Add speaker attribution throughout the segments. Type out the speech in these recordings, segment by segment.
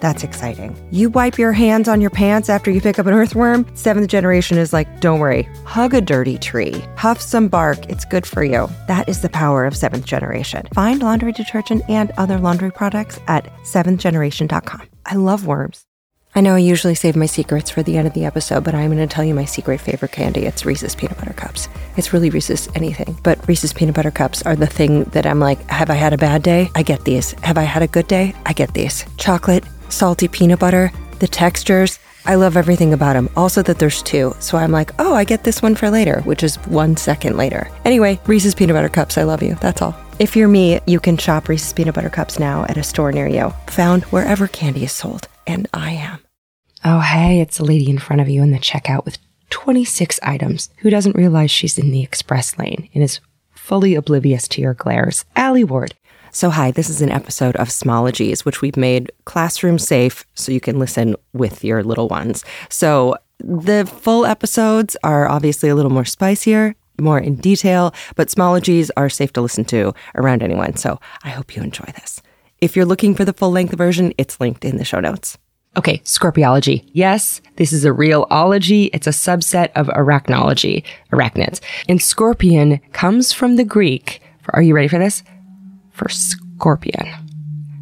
Speaker 1: That's exciting. You wipe your hands on your pants after you pick up an earthworm. Seventh generation is like, don't worry, hug a dirty tree, huff some bark, it's good for you. That is the power of seventh generation. Find laundry detergent and other laundry products at seventhgeneration.com. I love worms. I know I usually save my secrets for the end of the episode, but I'm going to tell you my secret favorite candy. It's Reese's Peanut Butter Cups. It's really Reese's anything, but Reese's Peanut Butter Cups are the thing that I'm like, have I had a bad day? I get these. Have I had a good day? I get these. Chocolate salty peanut butter, the textures. I love everything about them. Also, that there's two. So I'm like, oh, I get this one for later, which is one second later. Anyway, Reese's Peanut Butter Cups, I love you. That's all. If you're me, you can shop Reese's Peanut Butter Cups now at a store near you, found wherever candy is sold. And I am. Oh, hey, it's the lady in front of you in the checkout with 26 items who doesn't realize she's in the express lane and is fully oblivious to your glares. Alie Ward. So, hi, this is an episode of Smologies, which we've made classroom safe so you can listen with your little ones. So, the full episodes are obviously a little more spicier, more in detail, but Smologies are safe to listen to around anyone. So, I hope you enjoy this. If you're looking for the full length version, it's linked in the show notes. Okay, scorpiology. Yes, this is a real ology. It's a subset of arachnology, arachnids. And scorpion comes from the Greek. Are you ready for this? For scorpion.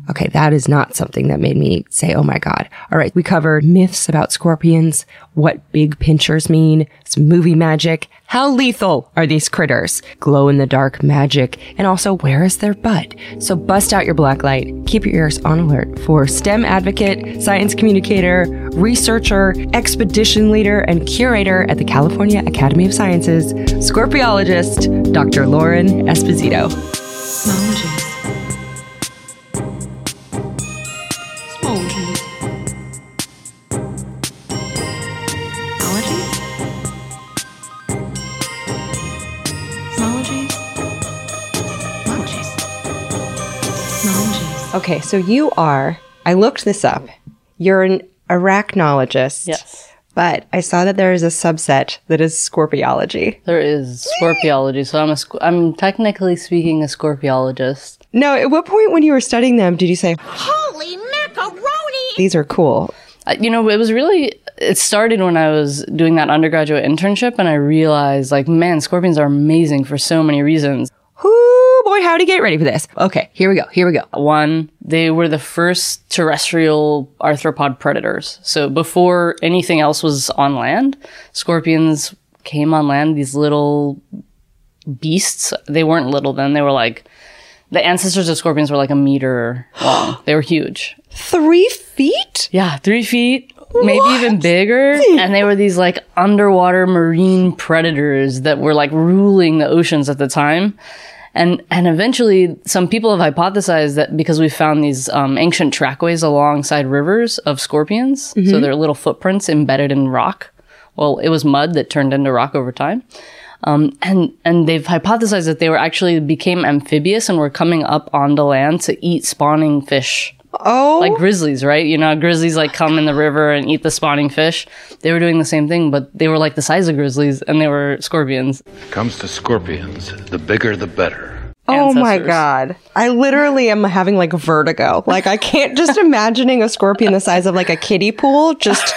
Speaker 1: Okay, that is not something that made me say, oh my God. All right, we covered myths about scorpions, what big pinchers mean, some movie magic, how lethal are these critters, glow in the dark magic, and also where is their butt? So bust out your black light, keep your ears on alert for STEM advocate, science communicator, researcher, expedition leader, and curator at the California Academy of Sciences, scorpiologist, Dr. Lauren Esposito.
Speaker 2: Smologies.
Speaker 1: Okay, so you are, I looked this up. You're an arachnologist.
Speaker 3: Yes.
Speaker 1: But I saw that there is a subset that is scorpiology.
Speaker 3: There is scorpiology. So I'm a sc- I'm technically speaking a scorpiologist.
Speaker 1: No, at what point when you were studying them did you say,
Speaker 4: Holy macaroni!
Speaker 1: these are cool?
Speaker 3: Uh, You know, it was really it started when I was doing that undergraduate internship and I realized like man, scorpions are amazing for so many reasons.
Speaker 1: Boy, how to get ready for this. Okay, here we go. Here we go.
Speaker 3: One, they were the first terrestrial arthropod predators. So before anything else was on land, scorpions came on land, these little beasts. They weren't little then, they were like the ancestors of scorpions were like a meter long. they were huge.
Speaker 1: Three feet?
Speaker 3: Yeah, three feet, maybe even bigger. And they were these like underwater marine predators that were like ruling the oceans at the time. And and eventually, some people have hypothesized that because we found these um, ancient trackways alongside rivers of scorpions, so they're little footprints embedded in rock. Well, it was mud that turned into rock over time. Um, and and they've hypothesized that they were actually became amphibious and were coming up onto land to eat spawning fish
Speaker 1: Oh,
Speaker 3: like grizzlies, right? You know, grizzlies like come in the river and eat the spawning fish. They were doing the same thing, but they were like the size of grizzlies and they were scorpions.
Speaker 5: Comes to scorpions, the bigger the better.
Speaker 1: oh my god. I literally am having like vertigo. Like I can't just imagining a scorpion the size of like a kiddie pool just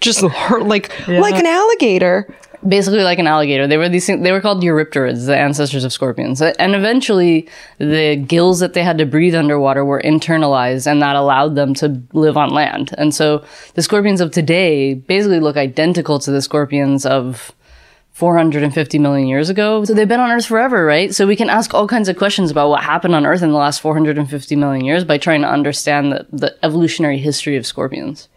Speaker 1: just hurt like like an alligator.
Speaker 3: Basically like an alligator. They were these things, they were called eurypterids, the ancestors of scorpions. And eventually the gills that they had to breathe underwater were internalized and that allowed them to live on land. And so the scorpions of today basically look identical to the scorpions of 450 million years ago. So they've been on Earth forever, right? So we can ask all kinds of questions about what happened on Earth in the last 450 million years by trying to understand the, the evolutionary history of scorpions.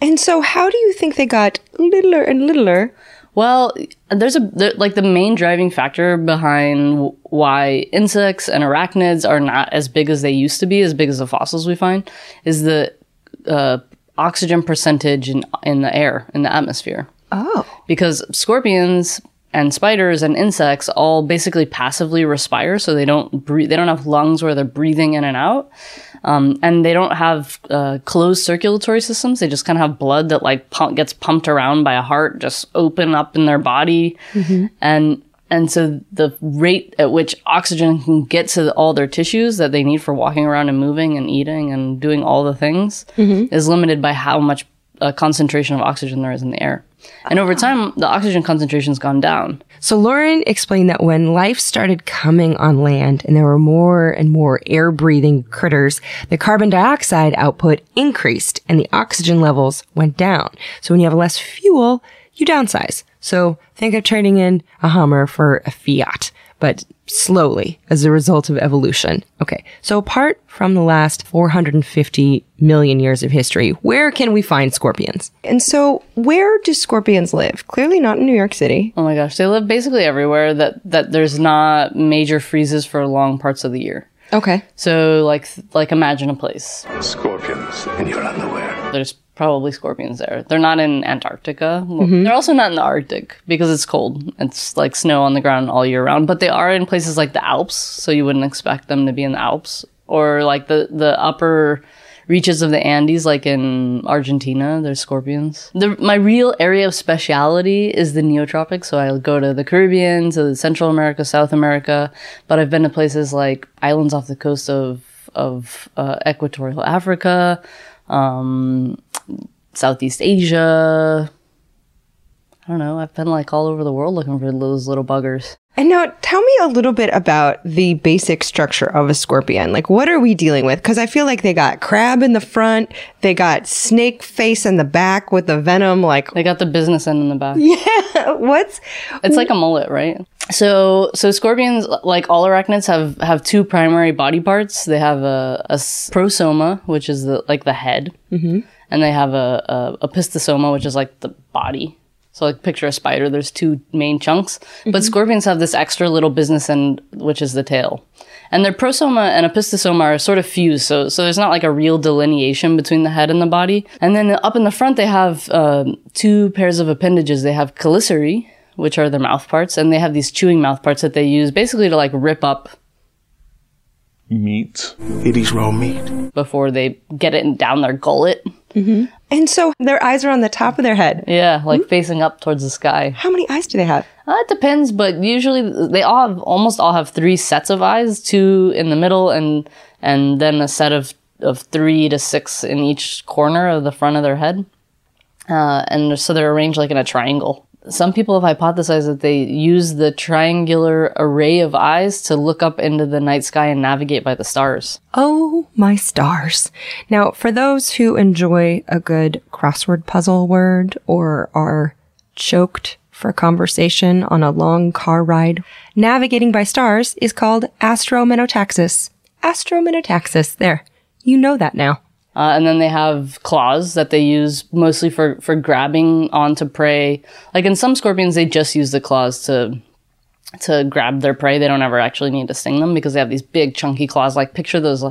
Speaker 1: And so how do you think they got littler and littler?
Speaker 3: Well, there's a like the main driving factor behind w- why insects and arachnids are not as big as they used to be, as big as the fossils we find, is the uh, oxygen percentage in in the air in the atmosphere.
Speaker 1: Oh.
Speaker 3: because scorpions and spiders and insects all basically passively respire, so they don't breathe. They don't have lungs where they're breathing in and out, um, and they don't have uh, closed circulatory systems. They just kind of have blood that like pump, gets pumped around by a heart, just open up in their body, and and so the rate at which oxygen can get to all their tissues that they need for walking around and moving and eating and doing all the things is limited by how much uh, concentration of oxygen there is in the air. And over time, the oxygen concentration's gone down.
Speaker 1: So Lauren explained that when life started coming on land and there were more and more air breathing critters, the carbon dioxide output increased and the oxygen levels went down. So when you have less fuel, you downsize. So think of trading in a Hummer for a Fiat, but slowly as a result of evolution. Okay. So apart from the last 450 million years of history, where can we find scorpions? And so where do scorpions live? Clearly not in New York City.
Speaker 3: Oh my gosh, they live basically everywhere that that there's not major freezes for long parts of the year.
Speaker 1: Okay.
Speaker 3: So like like imagine a place.
Speaker 6: Scorpions in your underwear.
Speaker 3: There's probably scorpions there. They're not in Antarctica. Well, They're also not in the Arctic because it's cold. It's like snow on the ground all year round. But they are in places like the Alps, so you wouldn't expect them to be in the Alps or like the the upper reaches of the Andes, like in Argentina. There's scorpions. The, my real area of speciality is the neotropics. So I'll go to the Caribbean, to Central America, South America. But I've been to places like islands off the coast of of uh, equatorial Africa, um, Southeast Asia. I don't know. I've been like all over the world looking for those little buggers.
Speaker 1: And now tell me a little bit about the basic structure of a scorpion. Like what are we dealing with? Cause I feel like they got crab in the front. They got snake face in the back with the venom. Like
Speaker 3: They got the business end in the back. Yeah.
Speaker 1: What's,
Speaker 3: It's like a mullet, right? So, so scorpions, like all arachnids, have have two primary body parts. They have a prosoma, which is the like the head, mm-hmm. And they have a, a a pistosoma, which is like the body. So, like picture a spider. There's two main chunks, but scorpions have this extra little business end, which is the tail. And their prosoma and opisthosoma are sort of fused, so so there's not like a real delineation between the head and the body. And then up in the front, they have um, two pairs of appendages. They have chelicerae, which are their mouth parts, and they have these chewing mouth parts that they use basically to like rip up
Speaker 6: Meat. It is raw meat.
Speaker 3: before they get it down their gullet.
Speaker 1: And so their eyes are on the top of their head.
Speaker 3: Yeah, like facing up towards the sky.
Speaker 1: How many eyes do they have?
Speaker 3: Uh, it depends, but usually they all have almost all have three sets of eyes, two in the middle, and and then a set of of three to six in each corner of the front of their head, uh, and so they're arranged like in a triangle. Some people have hypothesized that they use the triangular array of eyes to look up into the night sky and navigate by the stars.
Speaker 1: Oh, my stars. Now, for those who enjoy a good crossword puzzle word or are choked for conversation on a long car ride, navigating by stars is called astromenotaxis. Astromenotaxis. There. You know that now.
Speaker 3: Uh, and then they have claws that they use mostly for, for grabbing onto prey. Like in some scorpions, they just use the claws to to grab their prey. They don't ever actually need to sting them because they have these big chunky claws. Like picture those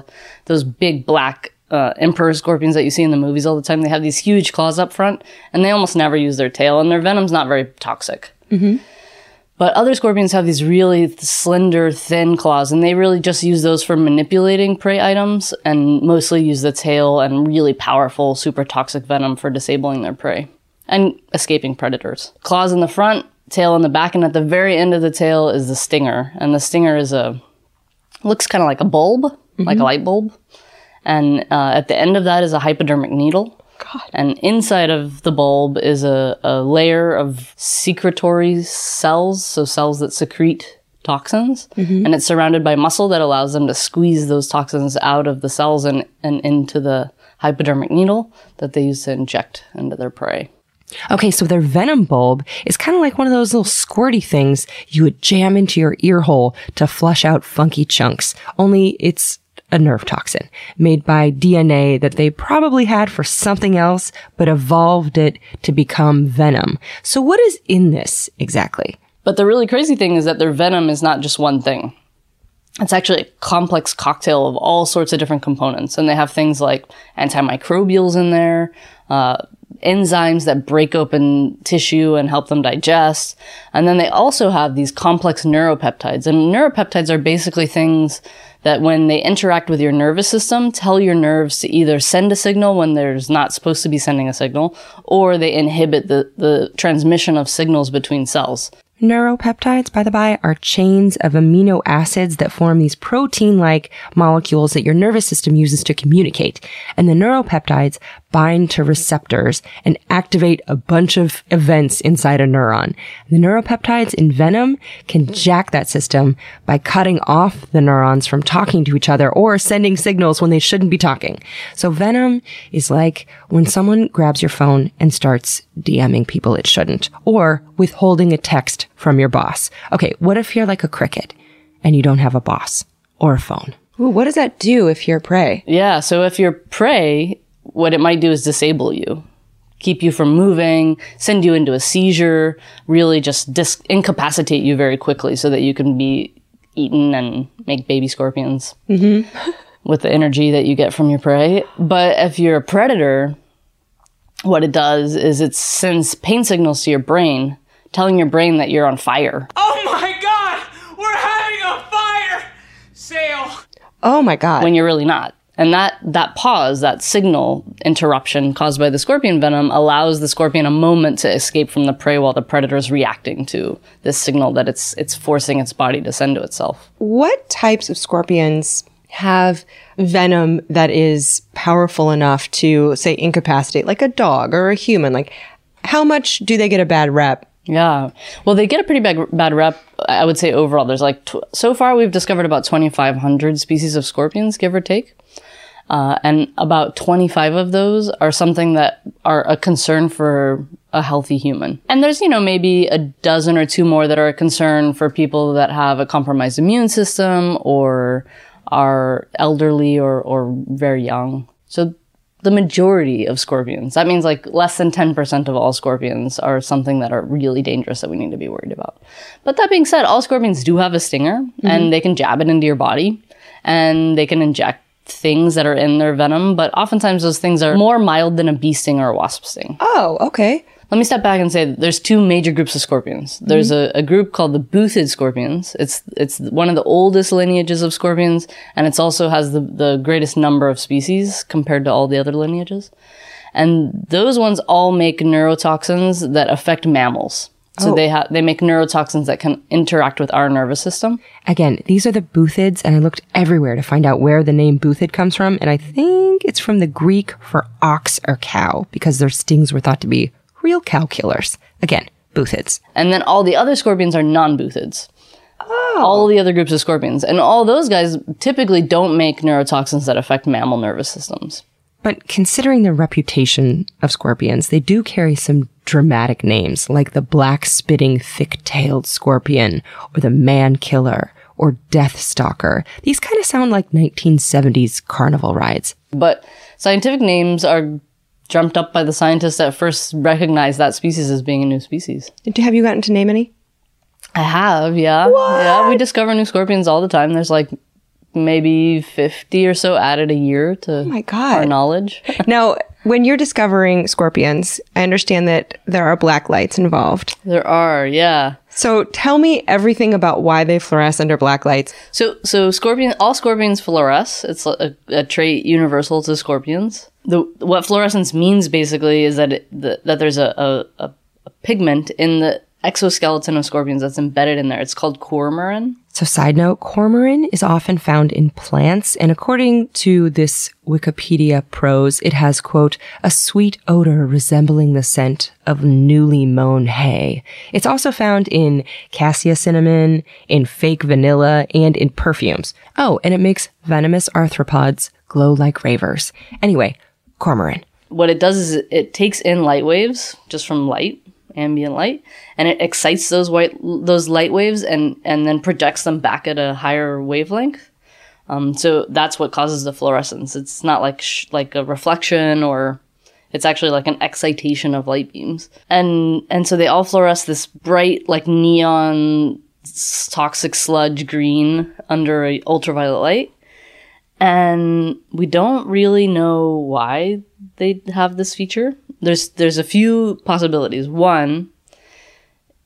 Speaker 3: those big black uh, emperor scorpions that you see in the movies all the time. They have these huge claws up front, and they almost never use their tail. And their venom's not very toxic. But other scorpions have these really th- slender, thin claws, and they really just use those for manipulating prey items and mostly use the tail and really powerful, super toxic venom for disabling their prey and escaping predators. Claws in the front, tail in the back, and at the very end of the tail is the stinger. And the stinger is a, looks kind of like a bulb, like a light bulb. And uh, at the end of that is a hypodermic needle. And inside of the bulb is a, a layer of secretory cells, so cells that secrete toxins. Mm-hmm. And it's surrounded by muscle that allows them to squeeze those toxins out of the cells and, and into the hypodermic needle that they use to inject into their prey.
Speaker 1: Okay, so their venom bulb is kind of like one of those little squirty things you would jam into your ear hole to flush out funky chunks. Only it's a nerve toxin made by DNA that they probably had for something else, but evolved it to become venom. So what is in this exactly?
Speaker 3: But the really crazy thing is that their venom is not just one thing. It's actually a complex cocktail of all sorts of different components. And they have things like antimicrobials in there, uh, enzymes that break open tissue and help them digest. And then they also have these complex neuropeptides. And neuropeptides are basically things that when they interact with your nervous system, tell your nerves to either send a signal when there's not supposed to be sending a signal, or they inhibit the, the transmission of signals between cells.
Speaker 1: Neuropeptides, by the by, are chains of amino acids that form these protein like molecules that your nervous system uses to communicate. And the neuropeptides bind to receptors and activate a bunch of events inside a neuron. The neuropeptides in venom can jack that system by cutting off the neurons from talking to each other or sending signals when they shouldn't be talking. So venom is like when someone grabs your phone and starts DMing people it shouldn't or withholding a text from your boss. Okay. What if you're like a cricket and you don't have a boss or a phone? Ooh, what does that do if you're prey?
Speaker 3: Yeah, so if you're prey, what it might do is disable you, keep you from moving, send you into a seizure, really just dis- incapacitate you very quickly so that you can be eaten and make baby scorpions mm-hmm. with the energy that you get from your prey. But if you're a predator, what it does is it sends pain signals to your brain, telling your brain that you're on fire.
Speaker 7: Oh my god! We're having a fire sale!
Speaker 1: Oh my God.
Speaker 3: when you're really not. And that, that pause, that signal interruption caused by the scorpion venom allows the scorpion a moment to escape from the prey while the predator is reacting to this signal that it's, it's forcing its body to send to itself.
Speaker 1: what types of scorpions have venom that is powerful enough to say incapacitate like a dog or a human like how much do they get a bad rep
Speaker 3: Yeah. Well, they get a pretty bad, bad rep, I would say overall. There's like, tw- so far we've discovered about 2,500 species of scorpions, give or take. Uh, and about 25 of those are something that are a concern for a healthy human. And there's, you know, maybe a dozen or two more that are a concern for people that have a compromised immune system or are elderly or, or very young. So the majority of scorpions, that means like less than 10% of all scorpions are something that are really dangerous that we need to be worried about. But that being said, all scorpions do have a stinger mm-hmm. and they can jab it into your body and they can inject things that are in their venom, but oftentimes those things are more mild than a bee sting or a wasp sting.
Speaker 1: oh okay
Speaker 3: Let me step back and say there's two major groups of scorpions. There's a, a group called the buthid scorpions. It's it's one of the oldest lineages of scorpions, and it's also has the, the greatest number of species compared to all the other lineages. And those ones all make neurotoxins that affect mammals. So oh. they have they make neurotoxins that can interact with our nervous system.
Speaker 1: again these are the buthids and i looked everywhere to find out where the name buthid comes from and i think it's from the greek for ox or cow because their stings were thought to be real cow killers again buthids
Speaker 3: And then all the other scorpions are non-buthids. Oh. All the other groups of scorpions. And all those guys typically don't make neurotoxins that affect mammal nervous systems.
Speaker 1: But considering the reputation of scorpions, they do carry some dramatic names like the black spitting thick tailed scorpion or the man killer or death stalker. These kind of sound like 1970s carnival rides.
Speaker 3: But scientific names are dreamt up by the scientists that first recognized that species as being a new species.
Speaker 1: Have you gotten to name any?
Speaker 3: I have, yeah. What? Yeah, we discover new scorpions all the time. There's like maybe 50 or so added a year to
Speaker 1: Oh my God.
Speaker 3: our knowledge.
Speaker 1: Now, when you're discovering scorpions, I understand that there are black lights involved.
Speaker 3: there are, yeah.
Speaker 1: So tell me everything about why they fluoresce under black lights.
Speaker 3: So, so scorpion, all scorpions fluoresce. It's a, a trait universal to scorpions. The what fluorescence means basically is that it, the, that there's a, a, a, pigment in the exoskeleton of scorpions that's embedded in there. It's called coumarin.
Speaker 1: So, side note, coumarin is often found in plants, and according to this Wikipedia prose, it has, quote, a sweet odor resembling the scent of newly mown hay. It's also found in cassia cinnamon, in fake vanilla, and in perfumes. Oh, and it makes venomous arthropods glow like ravers. Anyway,
Speaker 3: What it does is it, it takes in light waves just from light, ambient light, and it excites those white those light waves and and then projects them back at a higher wavelength. Um, so that's what causes the fluorescence. It's not like sh- like a reflection or it's actually like an excitation of light beams. And and so they all fluoresce this bright like neon toxic sludge green under a ultraviolet light. And we don't really know why they have this feature. there's there's a few possibilities. One,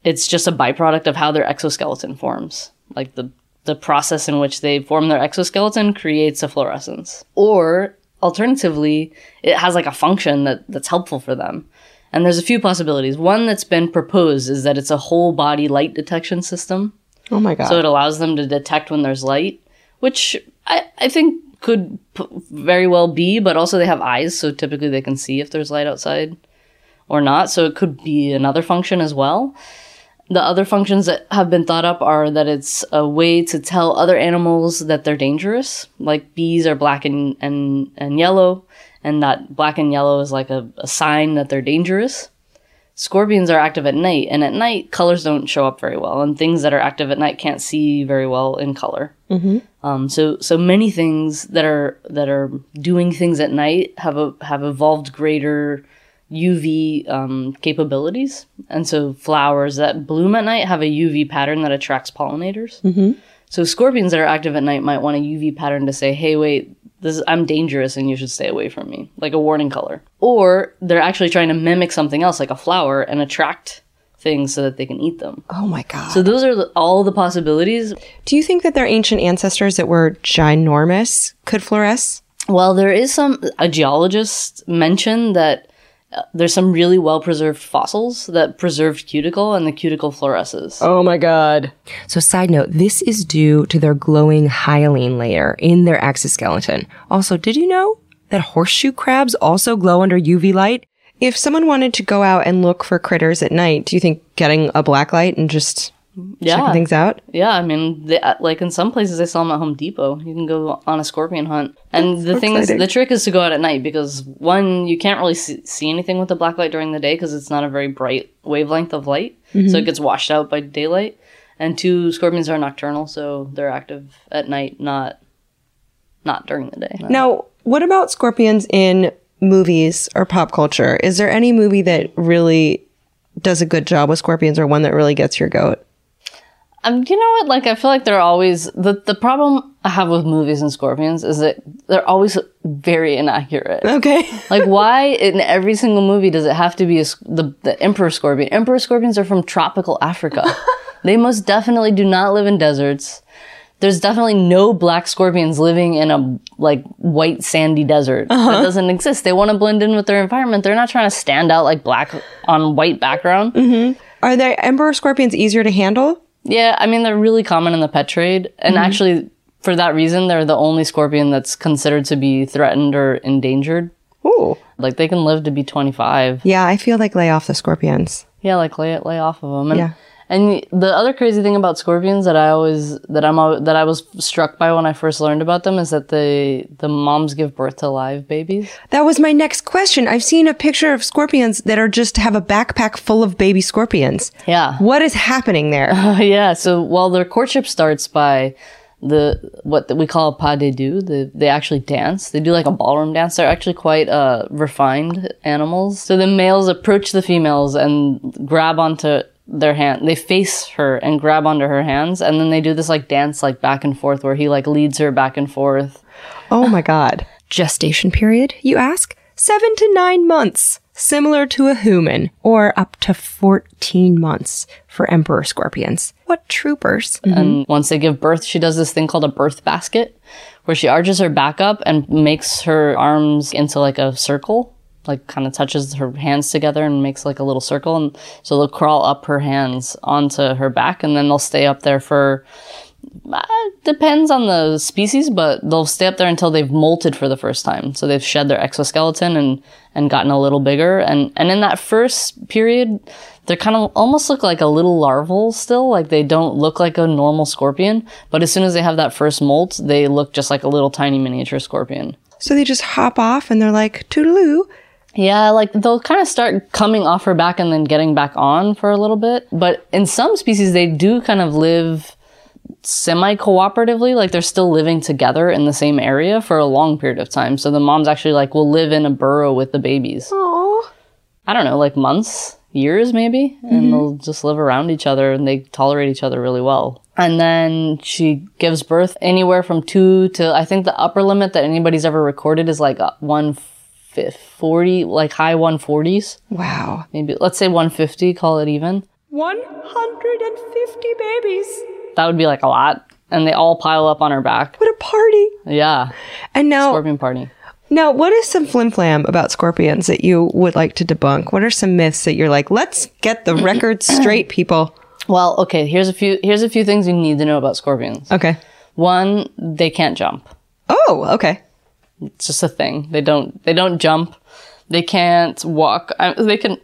Speaker 3: it's just a byproduct of how their exoskeleton forms. Like the the process in which they form their exoskeleton creates a fluorescence. Or alternatively, it has like a function that that's helpful for them. And there's a few possibilities. One that's been proposed is that it's a whole body light detection system.
Speaker 1: Oh my god.
Speaker 3: So it allows them to detect when there's light, which I, I think could very well be, but also they have eyes, so typically they can see if there's light outside or not. So it could be another function as well. The other functions that have been thought up are that it's a way to tell other animals that they're dangerous, like bees are black and, and, and yellow, and that black and yellow is like a, a sign that they're dangerous scorpions are active at night and at night colors don't show up very well and things that are active at night can't see very well in color mm-hmm. um, so so many things that are that are doing things at night have a, have evolved greater uv um, capabilities and so flowers that bloom at night have a uv pattern that attracts pollinators mm-hmm. So scorpions that are active at night might want a uv pattern to say hey wait this is, I'm dangerous and you should stay away from me, like a warning color. Or they're actually trying to mimic something else, like a flower, and attract things so that they can eat them.
Speaker 1: oh my god.
Speaker 3: So those are the, all the possibilities.
Speaker 1: Do you think that their ancient ancestors that were ginormous could fluoresce?
Speaker 3: Well, there is some a geologist mentioned that there's some really well preserved fossils that preserved cuticle and the cuticle fluoresces.
Speaker 1: Oh my god. So side note, this is due to their glowing hyaline layer in their exoskeleton. Also, did you know that horseshoe crabs also glow under UV light? If someone wanted to go out and look for critters at night, do you think getting a black light and just
Speaker 3: yeah.
Speaker 1: checking things out?
Speaker 3: Yeah, I mean, they, uh, like in some places they sell them at Home Depot. You can go on a scorpion hunt, and the
Speaker 1: so
Speaker 3: thing
Speaker 1: exciting.
Speaker 3: is, the trick is to go out at night because one, you can't really see, see anything with the black light during the day because it's not a very bright wavelength of light,
Speaker 1: Mm-hmm.
Speaker 3: so it gets washed out by daylight. And two, scorpions are nocturnal, so they're active at night, not not during the day.
Speaker 1: Now, what about scorpions in movies or pop culture? Is there any movie that really does a good job with scorpions or one that really gets your goat?
Speaker 3: Um, you know what? Like, I feel like they're always the the problem I have with movies and scorpions is that they're always very inaccurate.
Speaker 1: Okay.
Speaker 3: Like, why in every single movie does it have to be a, the, the emperor scorpion? Emperor scorpions are from tropical Africa. they most definitely do not live in deserts. There's definitely no black scorpions living in a like white sandy desert. That doesn't exist. They want to blend in with their environment. They're not trying to stand out like black on white background.
Speaker 1: Are there emperor scorpions easier to handle?
Speaker 3: Yeah, I mean they're really common in the pet trade, and mm-hmm. actually for that reason they're the only scorpion that's considered to be threatened or endangered.
Speaker 1: Ooh.
Speaker 3: Like they can live to be 25.
Speaker 1: Yeah, I feel like lay off the scorpions.
Speaker 3: Yeah, like lay lay off of them. And,
Speaker 1: Yeah.
Speaker 3: And the other crazy thing about scorpions that I always that I'm that I was struck by when I first learned about them is that the the moms give birth to live babies.
Speaker 1: That was my next question. I've seen a picture of scorpions that are just have a backpack full of baby scorpions.
Speaker 3: Yeah.
Speaker 1: What is happening there?
Speaker 3: yeah. So while their courtship starts by the what we call a pas de deux, the, they actually dance. They do like a ballroom dance. They're actually quite uh, refined animals. So the males approach the females and grab onto their hand. They face her and grab onto her hands, and then they do this like dance like back and forth where he like leads her back and forth.
Speaker 1: Oh my God. Gestation period, you ask? Seven to nine months, similar to a human, or up to 14 months for emperor scorpions. What troopers.
Speaker 3: And once they give birth, she does this thing called a birth basket, where she arches her back up and makes her arms into like a circle, like kind of touches her hands together and makes like a little circle. And so they'll crawl up her hands onto her back, and then they'll stay up there for. Uh, depends on the species, but they'll stay up there until they've molted for the first time. So they've shed their exoskeleton and and gotten a little bigger. And and in that first period, they kind of almost look like a little larval still. Like they don't look like a normal scorpion. But as soon as they have that first molt, they look just like a little tiny miniature scorpion.
Speaker 1: So they just hop off and they're like, toodaloo.
Speaker 3: Yeah, like they'll kind of start coming off her back and then getting back on for a little bit. But in some species, they do kind of live semi cooperatively. Like they're still living together in the same area for a long period of time. So the moms actually like will live in a burrow with the babies.
Speaker 1: Aww.
Speaker 3: I don't know, like months, years maybe, and they'll just live around each other and they tolerate each other really well. And then she gives birth anywhere from two to I think the upper limit that anybody's ever recorded is like uh, 150 40, like high 140s.
Speaker 1: Wow.
Speaker 3: Maybe, let's say 150, call it even.
Speaker 1: 150 babies.
Speaker 3: That would be like a lot. And they all pile up on her back.
Speaker 1: What a party.
Speaker 3: Yeah.
Speaker 1: And now,
Speaker 3: Scorpion party.
Speaker 1: now, what is some flim flam about scorpions that you would like to debunk? What are some myths that you're like, let's get the record straight, people?
Speaker 3: Well, okay, here's a few here's a few things you need to know about scorpions.
Speaker 1: Okay.
Speaker 3: One, they can't jump.
Speaker 1: Oh, okay.
Speaker 3: It's just a thing. They don't they don't jump. They can't walk. I, they can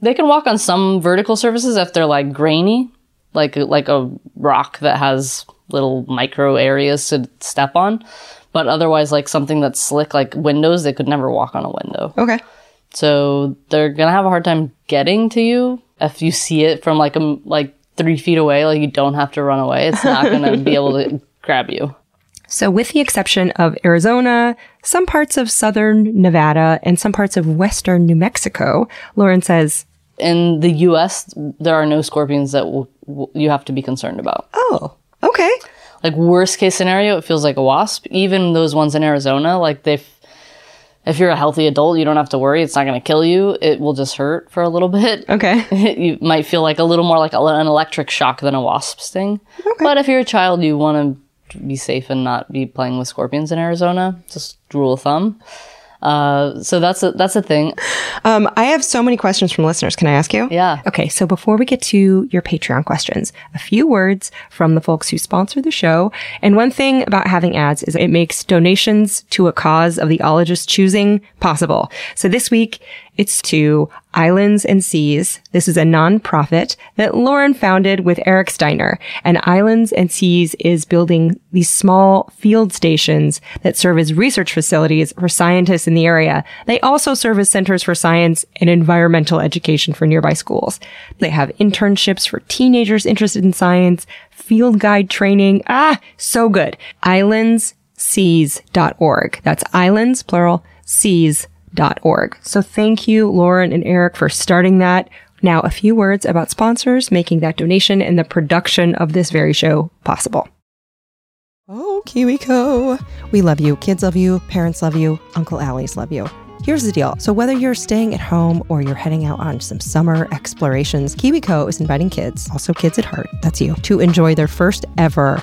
Speaker 3: they can walk on some vertical surfaces if they're like grainy, like like a rock that has little micro areas to step on. But otherwise, like something that's slick, like windows, they could never walk on a window.
Speaker 1: Okay.
Speaker 3: So they're gonna have a hard time getting to you if you see it from like a like three feet away. Like you don't have to run away. It's not gonna be able to grab you.
Speaker 1: So, with the exception of Arizona, some parts of southern Nevada, and some parts of western New Mexico, Lauren says,
Speaker 3: In the U.S., there are no scorpions that will, will- you have to be concerned about.
Speaker 1: oh, okay.
Speaker 3: Like worst case scenario, it feels like a wasp. Even those ones in Arizona, like they, if you're a healthy adult, you don't have to worry. It's not going to kill you. It will just hurt for a little bit.
Speaker 1: Okay.
Speaker 3: you might feel like a little more like an electric shock than a wasp sting. Okay. But if you're a child, you want to be safe and not be playing with scorpions in Arizona. Just rule of thumb. Uh, so that's a, that's a thing.
Speaker 1: Um, I have so many questions from listeners. Can I ask you?
Speaker 3: Yeah.
Speaker 1: Okay, so before we get to your Patreon questions, a few words from the folks who sponsor the show. And one thing about having ads is it makes donations to a cause of the ologist choosing possible. So this week, it's to Islands and Seas. This is a nonprofit that Lauren founded with Eric Steiner. And Islands and Seas is building these small field stations that serve as research facilities for scientists in the area. They also serve as centers for science and environmental education for nearby schools. They have internships for teenagers interested in science, field guide training. Ah, so good. Islandsseas.org. That's islands, plural, seas org. So thank you, Lauren and Eric, for starting that. Now, a few words about sponsors making that donation and the production of this very show possible. Oh, KiwiCo. We love you. Kids love you. Parents love you. Uncle Alie's love you. Here's the deal. So whether you're staying at home or you're heading out on some summer explorations, KiwiCo is inviting kids, also kids at heart, that's you, to enjoy their first ever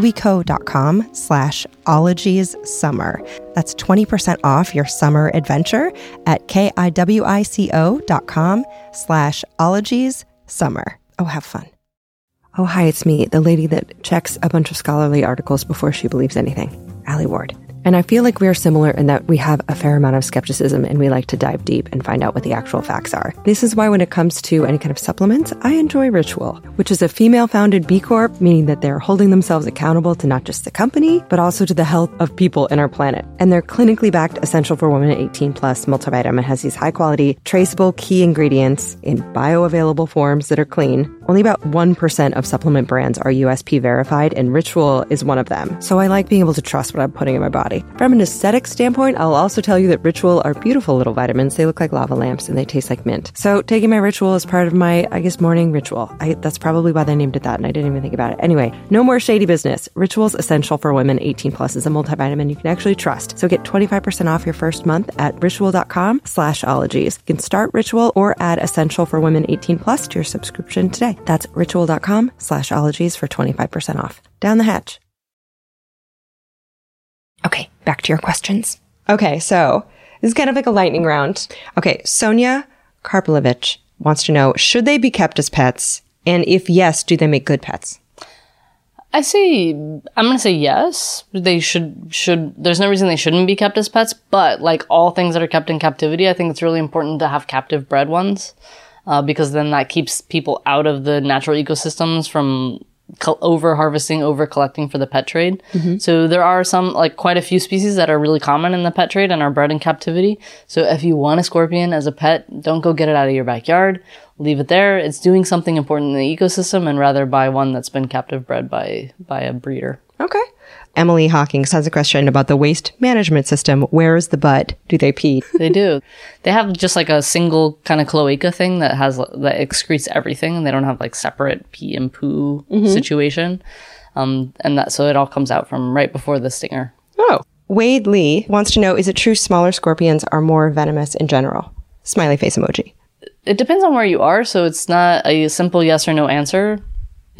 Speaker 1: kiwico.com slash ologies summer. That's 20% off your summer adventure at K-I-W-I-C-O dot com slash ologies summer. Oh, have fun. Oh, hi, it's me, the lady that checks a bunch of scholarly articles before she believes anything, Alie Ward. And I feel like we are similar in that we have a fair amount of skepticism and we like to dive deep and find out what the actual facts are. This is why when it comes to any kind of supplements, I enjoy Ritual, which is a female founded B Corp, meaning that they're holding themselves accountable to not just the company, but also to the health of people in our planet. And their clinically backed essential for women 18 plus multivitamin has these high quality, traceable key ingredients in bioavailable forms that are clean. Only about 1% of supplement brands are USP verified, and Ritual is one of them. So I like being able to trust what I'm putting in my body. From an aesthetic standpoint, I'll also tell you that Ritual are beautiful little vitamins. They look like lava lamps and they taste like mint. So taking my Ritual is part of my, I guess, morning ritual. I, that's probably why they named it that, and I didn't even think about it. Anyway, no more shady business. Ritual's essential for women 18 plus is a multivitamin you can actually trust. So get 25% off your first month at ritual.com slash ologies. You can start Ritual or add essential for women 18 plus to your subscription today. That's ritual.com slash ologies for 25% off. Down the hatch. Okay, back to your questions. Okay, so This is kind of like a lightning round. Okay, Sonia Karpelovich wants to know should they be kept as pets? And if yes, do they make good pets?
Speaker 3: I say I'm gonna say yes. They should should. There's no reason they shouldn't be kept as pets. But like all things that are kept in captivity, I think it's really important to have captive bred ones, uh, because then that keeps people out of the natural ecosystems from over harvesting, over collecting for the pet trade. So there are some like quite a few species that are really common in the pet trade and are bred in captivity. So if you want a scorpion as a pet, don't go get it out of your backyard. Leave it there. It's doing something important in the ecosystem, and rather buy one that's been captive bred by by a breeder.
Speaker 1: Okay. Emily Hawkins has a question about the waste management system. Where is the butt? Do they pee?
Speaker 3: They do. they have just like a single kind of cloaca thing that has that excretes everything, and they don't have like separate pee and poo situation. Um, and that so it all comes out from right before the stinger.
Speaker 1: Oh. Wade Lee wants to know is it true smaller scorpions are more venomous in general? Smiley face emoji.
Speaker 3: It depends on where you are, so it's not a simple yes or no answer.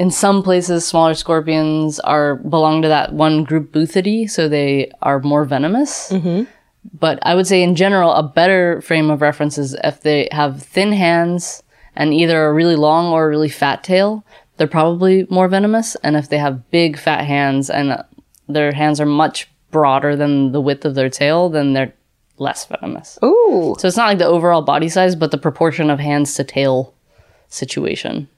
Speaker 3: In some places, smaller scorpions are belong to that one group Buthidae, so they are more venomous. Mm-hmm. But I would say, in general, a better frame of reference is if they have thin hands and either a really long or a really fat tail, they're probably more venomous. And if they have big fat hands and their hands are much broader than the width of their tail, then they're less venomous.
Speaker 1: Ooh.
Speaker 3: So it's not like the overall body size, but the proportion of hands to tail situation.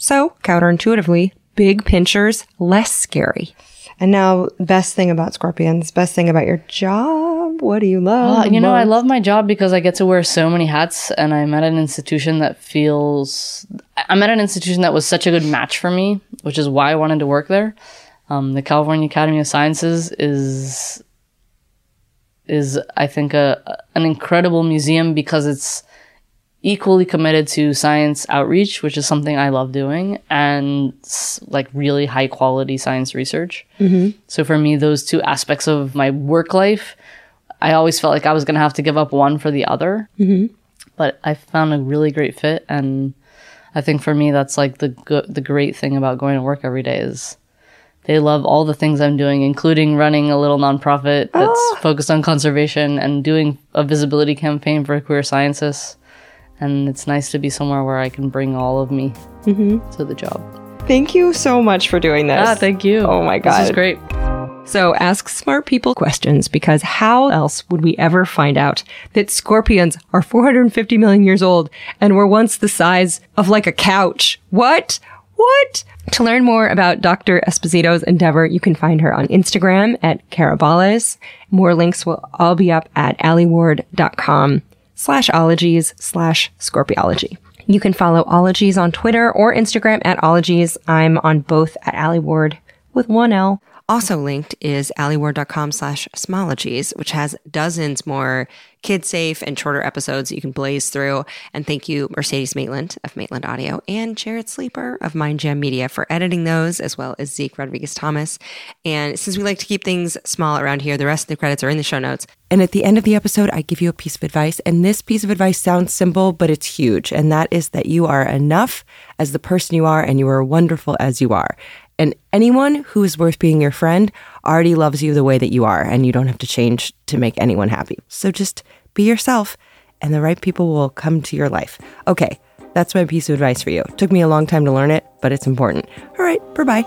Speaker 1: So, counterintuitively, big pinchers, less scary. And now, best thing about scorpions, best thing about your job. What do you love?
Speaker 3: Uh, you know, I love my job because I get to wear so many hats, and I'm at an institution that feels. I'm at an institution that was such a good match for me, which is why I wanted to work there. Um, the California Academy of Sciences is is I think a an incredible museum because it's equally committed to science outreach, which is something I love doing, and like really high quality science research. So for me, those two aspects of my work life, I always felt like I was going to have to give up one for the other. Mm-hmm. But I found a really great fit, and I think for me, that's like the go- the great thing about going to work every day is they love all the things I'm doing, including running a little nonprofit that's focused on conservation and doing a visibility campaign for queer scientists. And it's nice to be somewhere where I can bring all of me to the job.
Speaker 1: Thank you so much for doing this.
Speaker 3: Ah, thank you.
Speaker 1: Oh my god,
Speaker 3: This is great.
Speaker 1: So ask smart people questions because how else would we ever find out that scorpions are 450 million years old and were once the size of like a couch? What? What? To learn more about Dr. Esposito's endeavor, you can find her on Instagram at Carabales. More links will all be up at alieward.com slash ologies slash scorpiology. You can follow Ologies on Twitter or Instagram at Ologies. I'm on both at Alie Ward with one L. Also linked is alieward.com slash smologies, which has dozens more kid safe and shorter episodes that you can blaze through. And thank you, Mercedes Maitland of Maitland Audio and Jarrett Sleeper of MindJam Media for editing those, as well as Zeke Rodriguez Thomas. And since we like to keep things small around here, the rest of the credits are in the show notes. And at the end of the episode, I give you a piece of advice. And this piece of advice sounds simple, but it's huge. And that is that you are enough as the person you are, and you are wonderful as you are. And anyone who is worth being your friend already loves you the way that you are, and you don't have to change to make anyone happy. So just be yourself, and the right people will come to your life. Okay, that's my piece of advice for you. Took me a long time to learn it, but it's important. All right, bye bye.